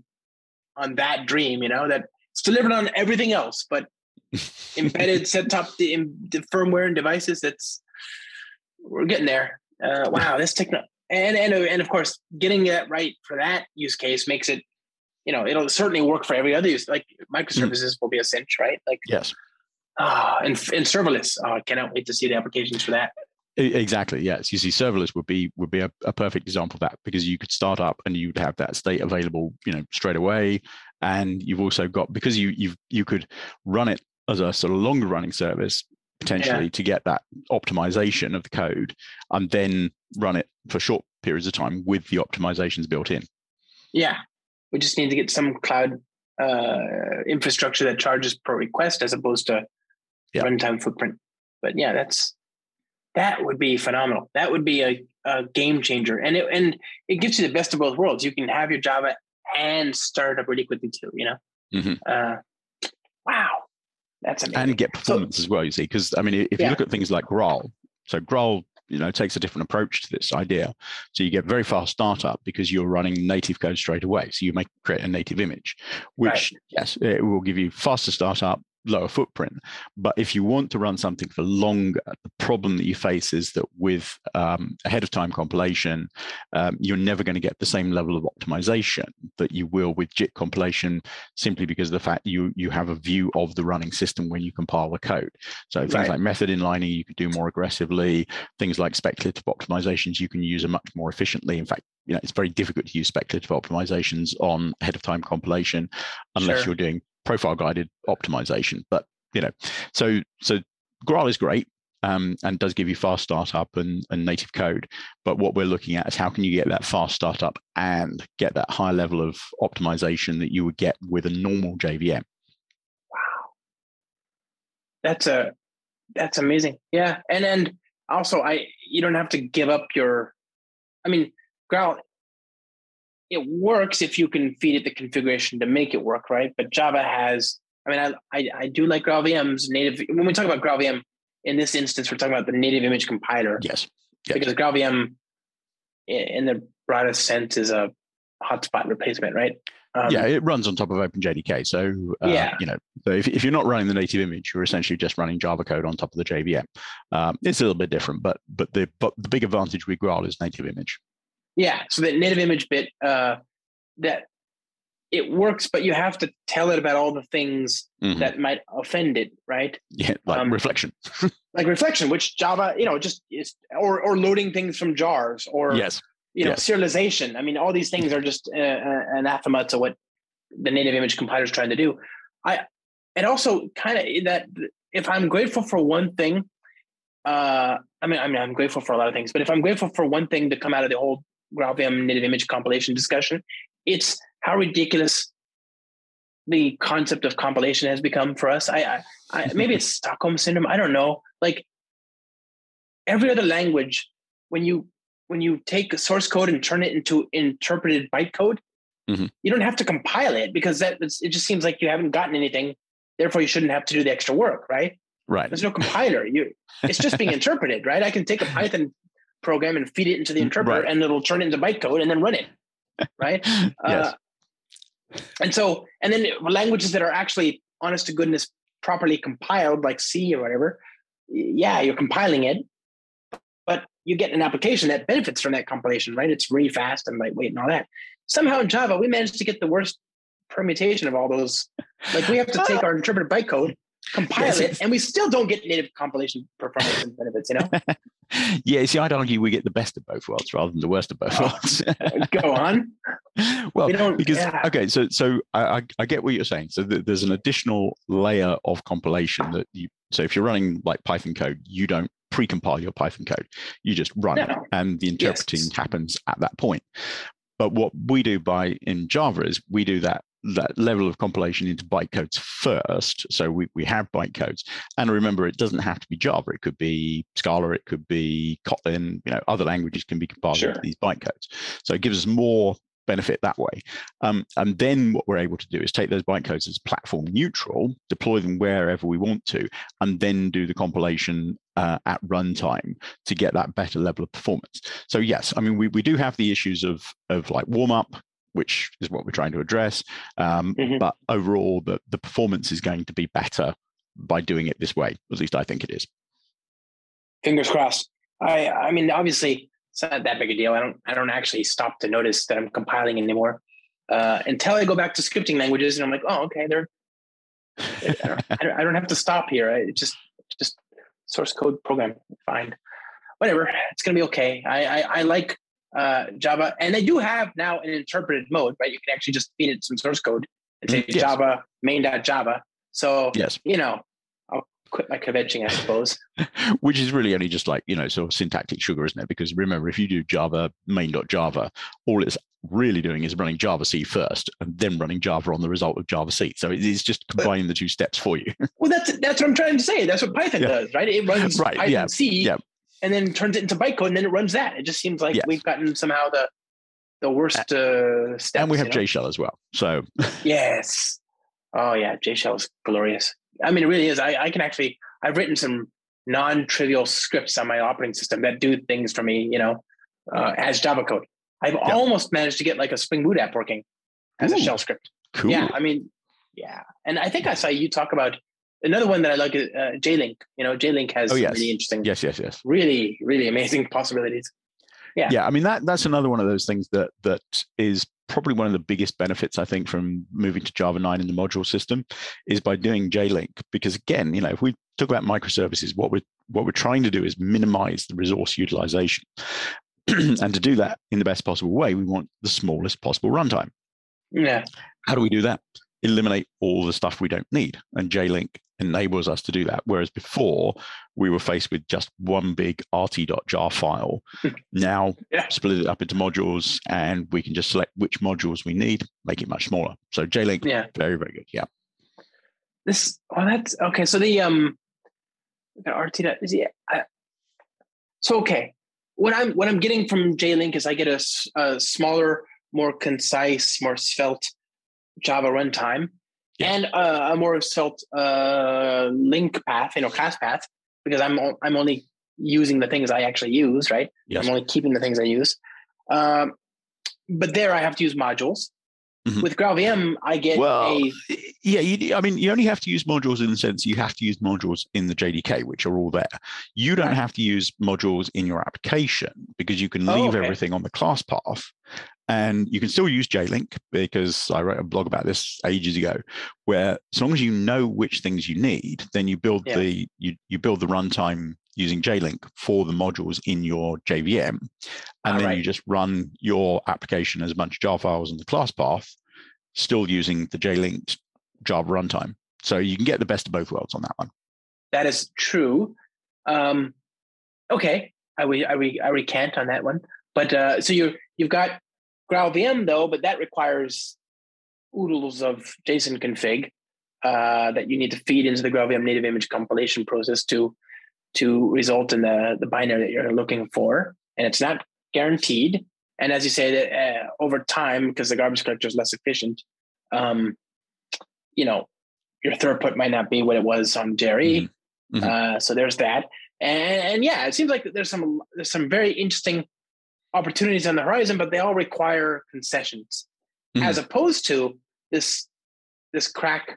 on that dream. You know that it's delivered on everything else, but embedded set top the, the, firmware and devices. That's we're getting there. Uh, wow, this techno and and and of course getting that right for that use case makes it. You know, it'll certainly work for every other use. Like microservices mm. will be a cinch, right? Like yes. Ah, and, and serverless. Oh, I cannot wait to see the applications for that. Exactly. Yes. You see, serverless would be would be a, a, perfect example of that because you could start up and you'd have that state available, you know, straight away. And you've also got because you you you could run it as a sort of longer running service potentially yeah. to get that optimization of the code and then run it for short periods of time with the optimizations built in. Yeah. We just need to get some cloud uh, infrastructure that charges per request as opposed to yeah. runtime footprint. But yeah, that's that would be phenomenal. That would be a, a game changer, and it and it gives you the best of both worlds. You can have your Java and start up really quickly too. You know, mm-hmm. uh, wow, that's amazing. And get performance so, as well. You see, because I mean, if yeah. you look at things like Graal, so Graal you know takes a different approach to this idea so you get very fast startup because you're running native code straight away so you make create a native image which right. yes it will give you faster startup lower footprint. But if you want to run something for longer, the problem that you face is that with um, ahead of time compilation, um, you're never going to get the same level of optimization that you will with JIT compilation, simply because of the fact you you have a view of the running system when you compile the code. So things right. like method inlining you can do more aggressively. Things like speculative optimizations you can use much more efficiently. In fact, you know it's very difficult to use speculative optimizations on ahead of time compilation unless sure. you're doing profile guided optimization. But you know, so so Graal is great um, and does give you fast startup and, and native code. But what we're looking at is how can you get that fast startup and get that high level of optimization that you would get with a normal JVM. Wow, that's a that's amazing. Yeah, and and also I you don't have to give up your. I mean, Graal it works if you can feed it the configuration to make it work, right? But Java has, I mean, I, I, I do like GraalVM's native. When we talk about GraalVM, in this instance, we're talking about the native image compiler. Yes. yes. Because GraalVM, in the broadest sense, is a hotspot replacement, right? Um, yeah, it runs on top of OpenJDK. So, uh, yeah. you know, so if, if you're not running the native image, you're essentially just running Java code on top of the JVM. Um, it's a little bit different, but but the but the big advantage with Graal is native image. Yeah, so the native image bit uh, that it works, but you have to tell it about all the things mm-hmm. that might offend it, right? Yeah, like um, reflection, like reflection, which Java, you know, just is, or or loading things from jars, or yes, you know, yes. serialization. I mean, all these things are just uh, uh anathema to what the native image compiler is trying to do. I and also kind of that if I'm grateful for one thing, uh, I mean, I mean, I'm grateful for a lot of things, but if I'm grateful for one thing to come out of the whole GraalVM native image compilation discussion. It's how ridiculous the concept of compilation has become for us. I, I, I maybe it's Stockholm syndrome. I don't know. Like every other language, when you when you take source code and turn it into interpreted bytecode, mm-hmm. you don't have to compile it because that it just seems like you haven't gotten anything. Therefore, you shouldn't have to do the extra work, right? Right. There's no compiler. You, it's just being interpreted, right? I can take a Python program and feed it into the interpreter right. and it'll turn it into bytecode and then run it right yes. Uh, and so and then languages that are actually honest to goodness properly compiled like c or whatever yeah you're compiling it but you get an application that benefits from that compilation right it's really fast and lightweight and all that somehow in java we managed to get the worst permutation of all those like we have to take our interpreted bytecode compile yes, it, and we still don't get native compilation performance and benefits, you know? yeah, see, I'd argue we get the best of both worlds rather than the worst of both oh, worlds. go on. Well, we because, yeah. okay, so so I, I get what you're saying. So th- there's an additional layer of compilation that you, so if you're running like Python code, you don't pre-compile your Python code. You just run no. it and the interpreting yes. happens at that point. But what we do by in Java is we do that that level of compilation into bytecodes first. So we, we have bytecodes. And remember, it doesn't have to be Java. It could be Scala, it could be Kotlin, you know, other languages can be compiled sure. into these bytecodes. So it gives us more benefit that way. Um, and then what we're able to do is take those bytecodes as platform neutral, deploy them wherever we want to, and then do the compilation uh, at runtime to get that better level of performance. So yes, I mean we, we do have the issues of of like warm up, which is what we're trying to address. Um, mm-hmm. But overall, the, the performance is going to be better by doing it this way. At least I think it is. Fingers crossed. I I mean, obviously, it's not that big a deal. I don't I don't actually stop to notice that I'm compiling anymore uh, until I go back to scripting languages, and I'm like, oh, okay, they're. I don't, I don't have to stop here. I just just source code program. Fine, whatever. It's gonna be okay. I I, I like uh, Java, and they do have now an interpreted mode, right? You can actually just feed it some source code and say yes. Java main.java. So yes, you know, I'll quit my kvetching, I suppose. Which is really only just like you know, sort of syntactic sugar, isn't it? Because remember, if you do Java main.java, all it's really doing is running javac first and then running Java on the result of javac. So it's just combining the two steps for you. well, that's that's what I'm trying to say. That's what Python yeah. does, right? It runs right, Python yeah. C yeah and then turns it into bytecode, and then it runs that. It just seems like yes. we've gotten somehow the the worst uh, steps. And we have you know? JShell as well. So yes, oh yeah, JShell is glorious. I mean, it really is. I, I can actually I've written some non-trivial scripts on my operating system that do things for me. You know, uh, as Java code. I've yep. almost managed to get like a Spring Boot app working as Ooh, a shell script. Cool. Yeah, I mean, yeah, and I think I saw you talk about another one that I like is uh, JLink. You know, JLink has Oh, yes. really interesting, Yes, yes, yes. really, really amazing possibilities. Yeah. yeah i mean that that's another one of those things that that is probably one of the biggest benefits i think from moving to java 9 in the module system is by doing jlink because again you know if we talk about microservices what we're what we're trying to do is minimize the resource utilization and to do that in the best possible way we want the smallest possible runtime Yeah. how do we do that eliminate all the stuff we don't need and jlink enables us to do that whereas before we were faced with just one big rt.jar file now Yeah. split it up into modules and we can just select which modules we need make it much smaller so jlink Yeah. very very good yeah This oh that's okay. So the um the RT is yeah. I, so okay. What I'm what I'm getting from JLink is I get a smaller, more concise, more svelte Java runtime Yeah. and uh, a more svelte uh, link path, you know, class path, because I'm o- I'm only using the things I actually use, right? yes I'm only keeping the things I use. Um, but there I have to use modules. Mhm. With GraalVM, I get Well, a yeah, you, I mean, you only have to use modules in the sense you have to use modules in the JDK, which are all there. You don't have to use modules in your application because you can Oh, leave okay. everything on the class path. And you can still use JLink because I wrote a blog about this ages ago, where as long as you know which things you need, then you build Yeah. the you, you build the runtime using JLink for the modules in your JVM. And then right. you just run your application as a bunch of jar files in the class path, still using the JLink Java runtime. So you can get the best of both worlds on that one. That is true. Um, okay, I re, I, re, I recant on that one. But uh, so you you've got GraalVM though, but that requires oodles of JSON config uh, that you need to feed into the GraalVM native image compilation process to to result in the the binary that you're looking for, and it's not guaranteed. And as you say, that uh, over time, because the garbage collector is less efficient, um, you know, your throughput might not be what it was on Jerry. Mhm. Uh, so there's that, and, and yeah, it seems like there's some there's some very interesting opportunities on the horizon, but they all require concessions, Mhm. as opposed to this this CRaC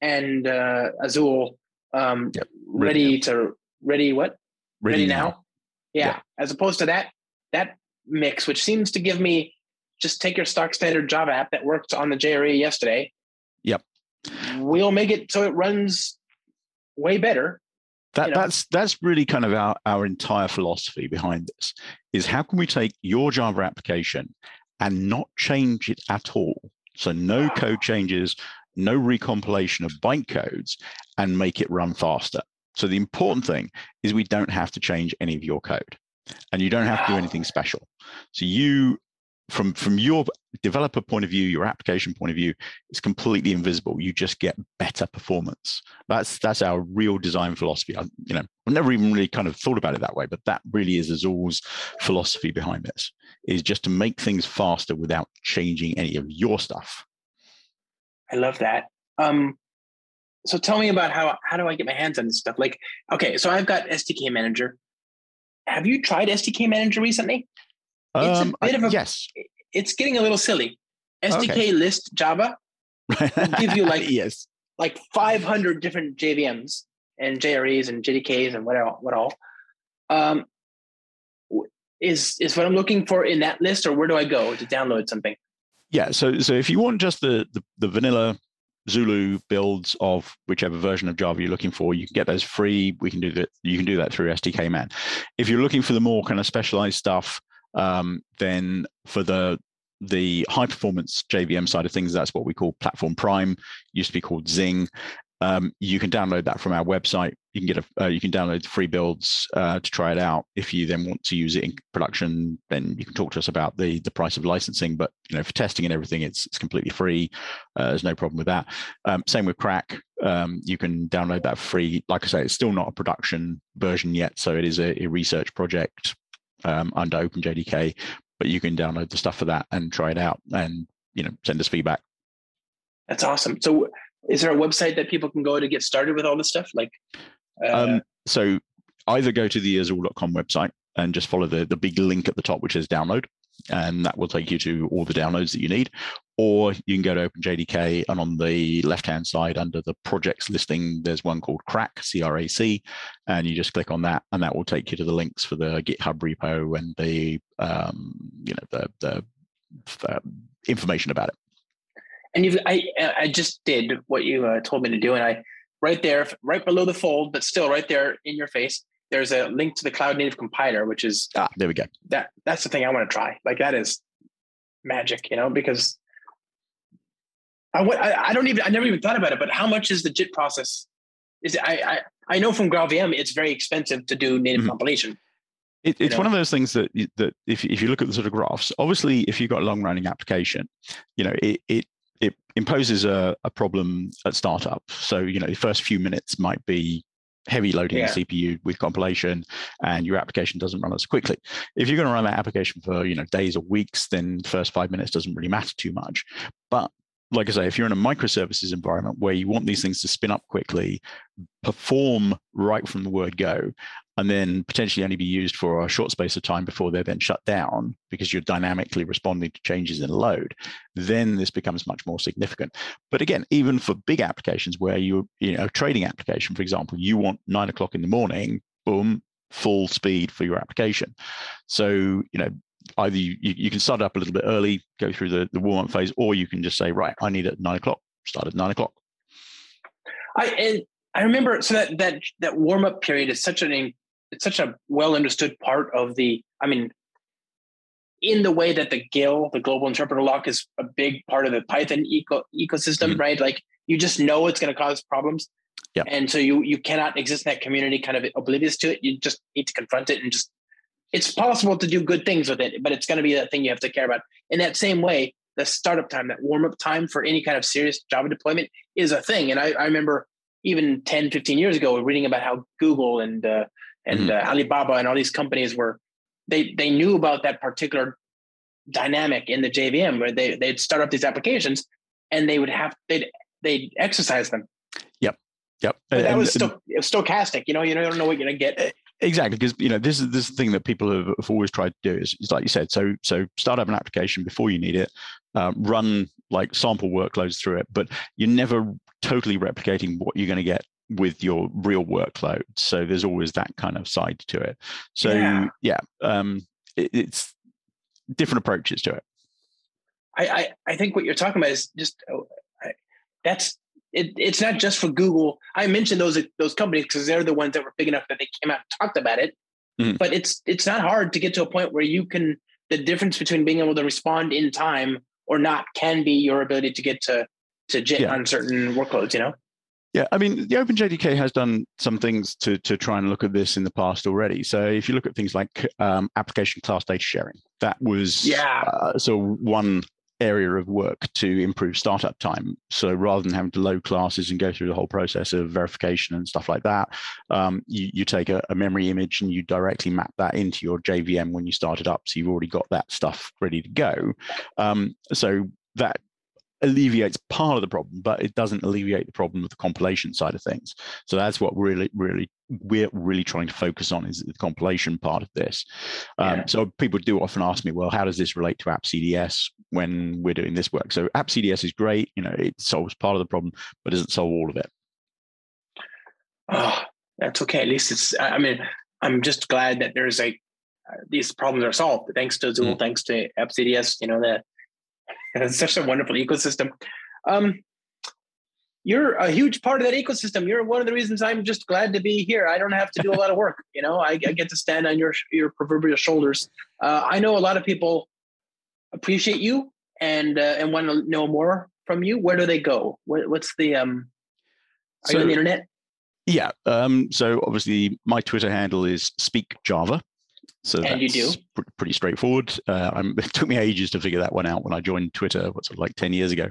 and uh, Azul um, Yep. ready to ready what ready, now, Yeah. Yeah. as opposed to that that mix, which seems to give me just take your stock standard Java app that worked on the JRE yesterday. Yep. We'll make it so it runs way better. That you know. that's that's really kind of our, our entire philosophy behind this is how can we take your Java application and not change it at all? So no code changes, no recompilation of bytecodes, and make it run faster. So the important thing is we don't have to change any of your code, and you don't have to do anything special. So you from from your developer point of view, your application point of view, it's completely invisible. You just get better performance. That's that's our real design philosophy. I, you know, I've never even really kind of thought about it that way, but that really is Azul's philosophy behind this. Is just to make things faster without changing any of your stuff. I love that. Um, so tell me about how how do I get my hands on this stuff? Like, okay, so I've got SDK Manager. Have you tried SDK Manager recently? It's a Um, bit of a- yes. It's getting a little silly. SDK Okay. list Java, give you, like- yes. like 500 different JVMs and JREs and JDKs and what all, what all. Um, is is what I'm looking for in that list, or where do I go to download something? Yeah. So so if you want just the the, the vanilla Zulu builds of whichever version of Java you're looking for, you can get those free. We can do that. You can do that through SDKMAN. If you're looking for the more kind of specialized stuff, um, then for the the high performance JVM side of things, that's what we call Platform Prime. Used to be called Zing. Um, you can download that from our website. You can get a uh, you can download free builds uh, to try it out. If you then want to use it in production, then you can talk to us about the the price of licensing. But you know, for testing and everything, it's it's completely free. Uh, there's no problem with that. Um, same with CRaC. Um, you can download that free. Like I say, it's still not a production version yet, so it is a, a research project um, under OpenJDK. But you can download the stuff for that and try it out, and you know, send us feedback. That's awesome. So, is there a website that people can go to get started with all this stuff? Like, uh, Um, so either go to the azul.com website and just follow the, the big link at the top, which is download, and that will take you to all the downloads that you need. Or you can go to OpenJDK and on the left-hand side under the projects listing, there's one called CRAC, C-R-A-C, and you just click on that, and that will take you to the links for the GitHub repo and the um, you know the, the, the information about it. And you've I I just did what you uh, told me to do, and I right there, right below the fold, but still right there in your face. There's a link to the Cloud Native compiler, which is ah, there we go. That that's the thing I want to try. Like that is magic, you know, because I, I, I don't even I never even thought about it. But how much is the JIT process? Is it, I I I know from GraalVM it's very expensive to do native mm-hmm. compilation. It, it's know? one of those things that that if if you look at the sort of graphs, obviously if you've got a long running application, you know it it it imposes a, a problem at startup. So you know the first few minutes might be heavy loading yeah. the CPU with compilation and your application doesn't run as quickly. If you're going to run that application for you know days or weeks, then the first five minutes doesn't really matter too much. But like I say, if you're in a microservices environment where you want these things to spin up quickly, perform right from the word go, and then potentially only be used for a short space of time before they're then shut down because you're dynamically responding to changes in load, then this becomes much more significant. But again, even for big applications where you, you know, a trading application, for example, you want nine o'clock in the morning, boom, full speed for your application. So, you know, either you, you can start up a little bit early, go through the, the warm up phase, or you can just say, right, I need it at nine o'clock, start at nine o'clock. I and I remember so that that that warm up period is such an it's such a well understood part of the. I mean, in the way that the GIL, the global interpreter lock, is a big part of the Python eco, ecosystem, mm-hmm. right? Like you just know it's going to cause problems. Yeah. And so you you cannot exist in that community kind of oblivious to it. You just need to confront it and just it's possible to do good things with it, but it's going to be that thing you have to care about. In that same way, the startup time, that warm up time for any kind of serious Java deployment is a thing. And I, I remember even 10, 15 years ago, reading about how Google and uh, and mm-hmm. uh, Alibaba and all these companies were they they knew about that particular dynamic in the JVM where they they'd start up these applications and they would have they'd they'd exercise them. Yep. Yep. But that and, was still stochastic. You know, you don't know what you're gonna get. Exactly, because you know this is this thing that people have, have always tried to do is, is, like you said. So so start up an application before you need it, uh, run like sample workloads through it, but you're never totally replicating what you're going to get with your real workload. So there's always that kind of side to it. So yeah, yeah um, it, it's different approaches to it. I, I, I think what you're talking about is just oh, I, that's it, it's not just for Google. I mentioned those those companies because they're the ones that were big enough that they came out and talked about it. Mm-hmm. But it's it's not hard to get to a point where you can the difference between being able to respond in time or not can be your ability to get to to JIT yeah. on certain workloads. You know. Yeah, I mean, the OpenJDK has done some things to to try and look at this in the past already. So if you look at things like um, application class data sharing, that was yeah. Uh, so one area of work to improve startup time. So rather than having to load classes and go through the whole process of verification and stuff like that, um, you, you take a, a, memory image and you directly map that into your JVM when you start it up. So you've already got that stuff ready to go. Um, so that alleviates part of the problem, but it doesn't alleviate the problem with the compilation side of things. So that's what really, really we're really trying to focus on is the compilation part of this. Um, So people do often ask me, well, how does this relate to App CDS when we're doing this work? So App CDS is great, you know, it solves part of the problem, but doesn't solve all of it. Oh, that's okay. At least it's. I mean, I'm just glad that there's a uh, these problems are solved thanks to Azul, mm. thanks to App CDS. You know that it's such a wonderful ecosystem. Um, you're a huge part of that ecosystem. You're one of the reasons I'm just glad to be here. I don't have to do a lot of work. You know, I, I get to stand on your your proverbial shoulders. Uh, I know a lot of people appreciate you and uh, and want to know more from you. Where do they go? What, what's the um? Are so, you on the internet? Yeah. Um, so obviously, my Twitter handle is Speak Java. So and you do pr- pretty straightforward. Uh, it took me ages to figure that one out when I joined Twitter, what's it like ten years ago,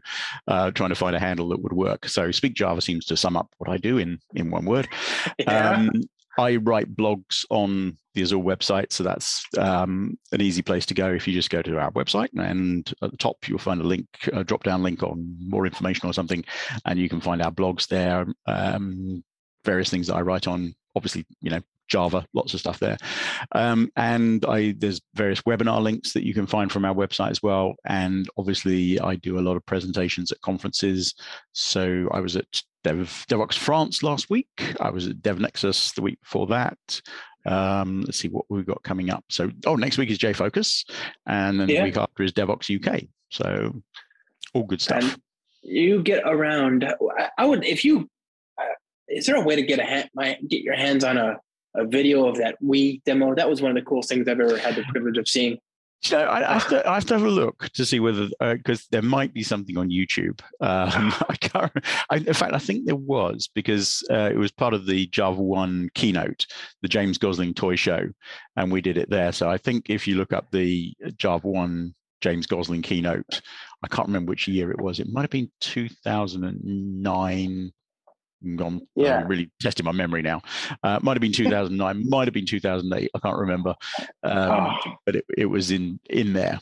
uh, trying to find a handle that would work. So Speak Java seems to sum up what I do in in one word. Yeah. Um, I write blogs on the Azul website, so that's um, an easy place to go if you just go to our website. And at the top, you'll find a link, a drop down link on more information or something, and you can find our blogs there. Um, various things that I write on obviously, you know, Java, lots of stuff there. Um, and I there's various webinar links that you can find from our website as well. And obviously, I do a lot of presentations at conferences. So I was at Dev, Devoxx France last week. I was at DevNexus the week before that. Um, let's see what we've got coming up. So, oh, next week is Jfokus, and then yeah. the week after is Devoxx UK. So, all good stuff. And you get around. I would, if you, uh, is there a way to get a hand, my, get your hands on a, a video of that Wii demo? That was one of the coolest things I've ever had the privilege of seeing. You know, I, I, have to, I have to have a look to see whether because uh, there might be something on YouTube. Um, I can't. I, in fact, I think there was because uh, it was part of the JavaOne keynote, the James Gosling toy show, and we did it there. So I think if you look up the JavaOne James Gosling keynote, I can't remember which year it was. It might have been 2009 gone yeah. I'm really testing my memory now. Uh, might have been 2009, might have been 2008. I can't remember, um, oh. but it, it was in in there.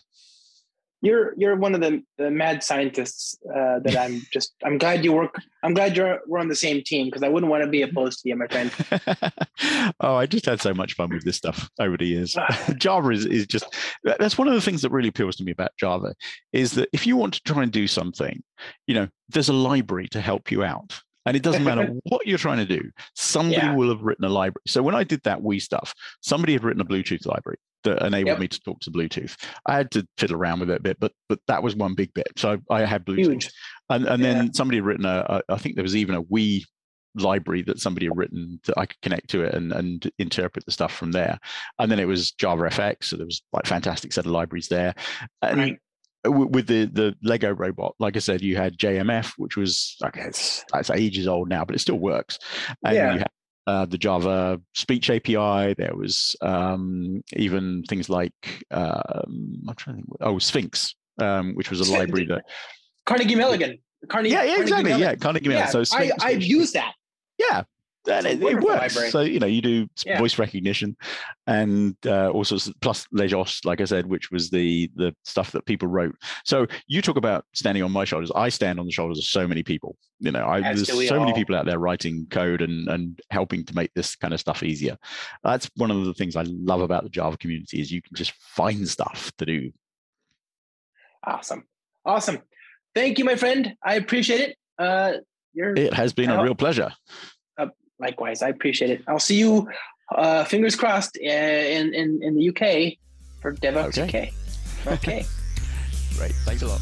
You're you're one of the, the mad scientists uh, that I'm just. I'm glad you work. I'm glad you're we're on the same team because I wouldn't want to be opposed to you, my friend. oh, I just had so much fun with this stuff over the years. Java is is just that's one of the things that really appeals to me about Java is that if you want to try and do something, you know, there's a library to help you out and it doesn't matter what you're trying to do, somebody yeah. will have written a library. So when I did that Wii stuff, somebody had written a Bluetooth library that enabled yep. me to talk to Bluetooth. I had to fiddle around with it a bit, but but that was one big bit. So I had Bluetooth, Huge. and and yeah. then somebody had written a, a. I think there was even a Wii library that somebody had written that I could connect to it and, and interpret the stuff from there. And then it was JavaFX. So there was like fantastic set of libraries there. And right with the the Lego robot, like I said, you had JMF, which was okay, it's, it's ages old now, but it still works. And yeah. you had uh, the Java Speech API. There was um, even things like um, I'm trying to think. Oh, Sphinx, um, which was a library that Carnegie Mellon. Carnegie. Yeah, yeah, exactly. Mellon. Yeah, Carnegie Mellon. Yeah, so Sphinx, I, I've used that. Yeah, and it, it, works. Library. So you know, you do yeah. voice recognition, and uh, also plus leJOS, like I said, which was the the stuff that people wrote. So you talk about standing on my shoulders. I stand on the shoulders of so many people. You know, I, there's so all. many people out there writing code and and helping to make this kind of stuff easier. That's one of the things I love about the Java community is you can just find stuff to do. Awesome, awesome. Thank you, my friend. I appreciate it. Uh, it has been a real pleasure. Likewise, I appreciate it. I'll see you, uh, fingers crossed, uh, in, in, in the UK for Devoxx okay. UK. Okay. Great. Thanks a lot.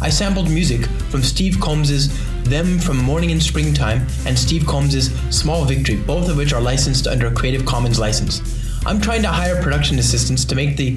I sampled music from Steve Combs's Them from Morning in Springtime and Steve Combs's Small Victory, both of which are licensed under a Creative Commons license. I'm trying to hire production assistants to make the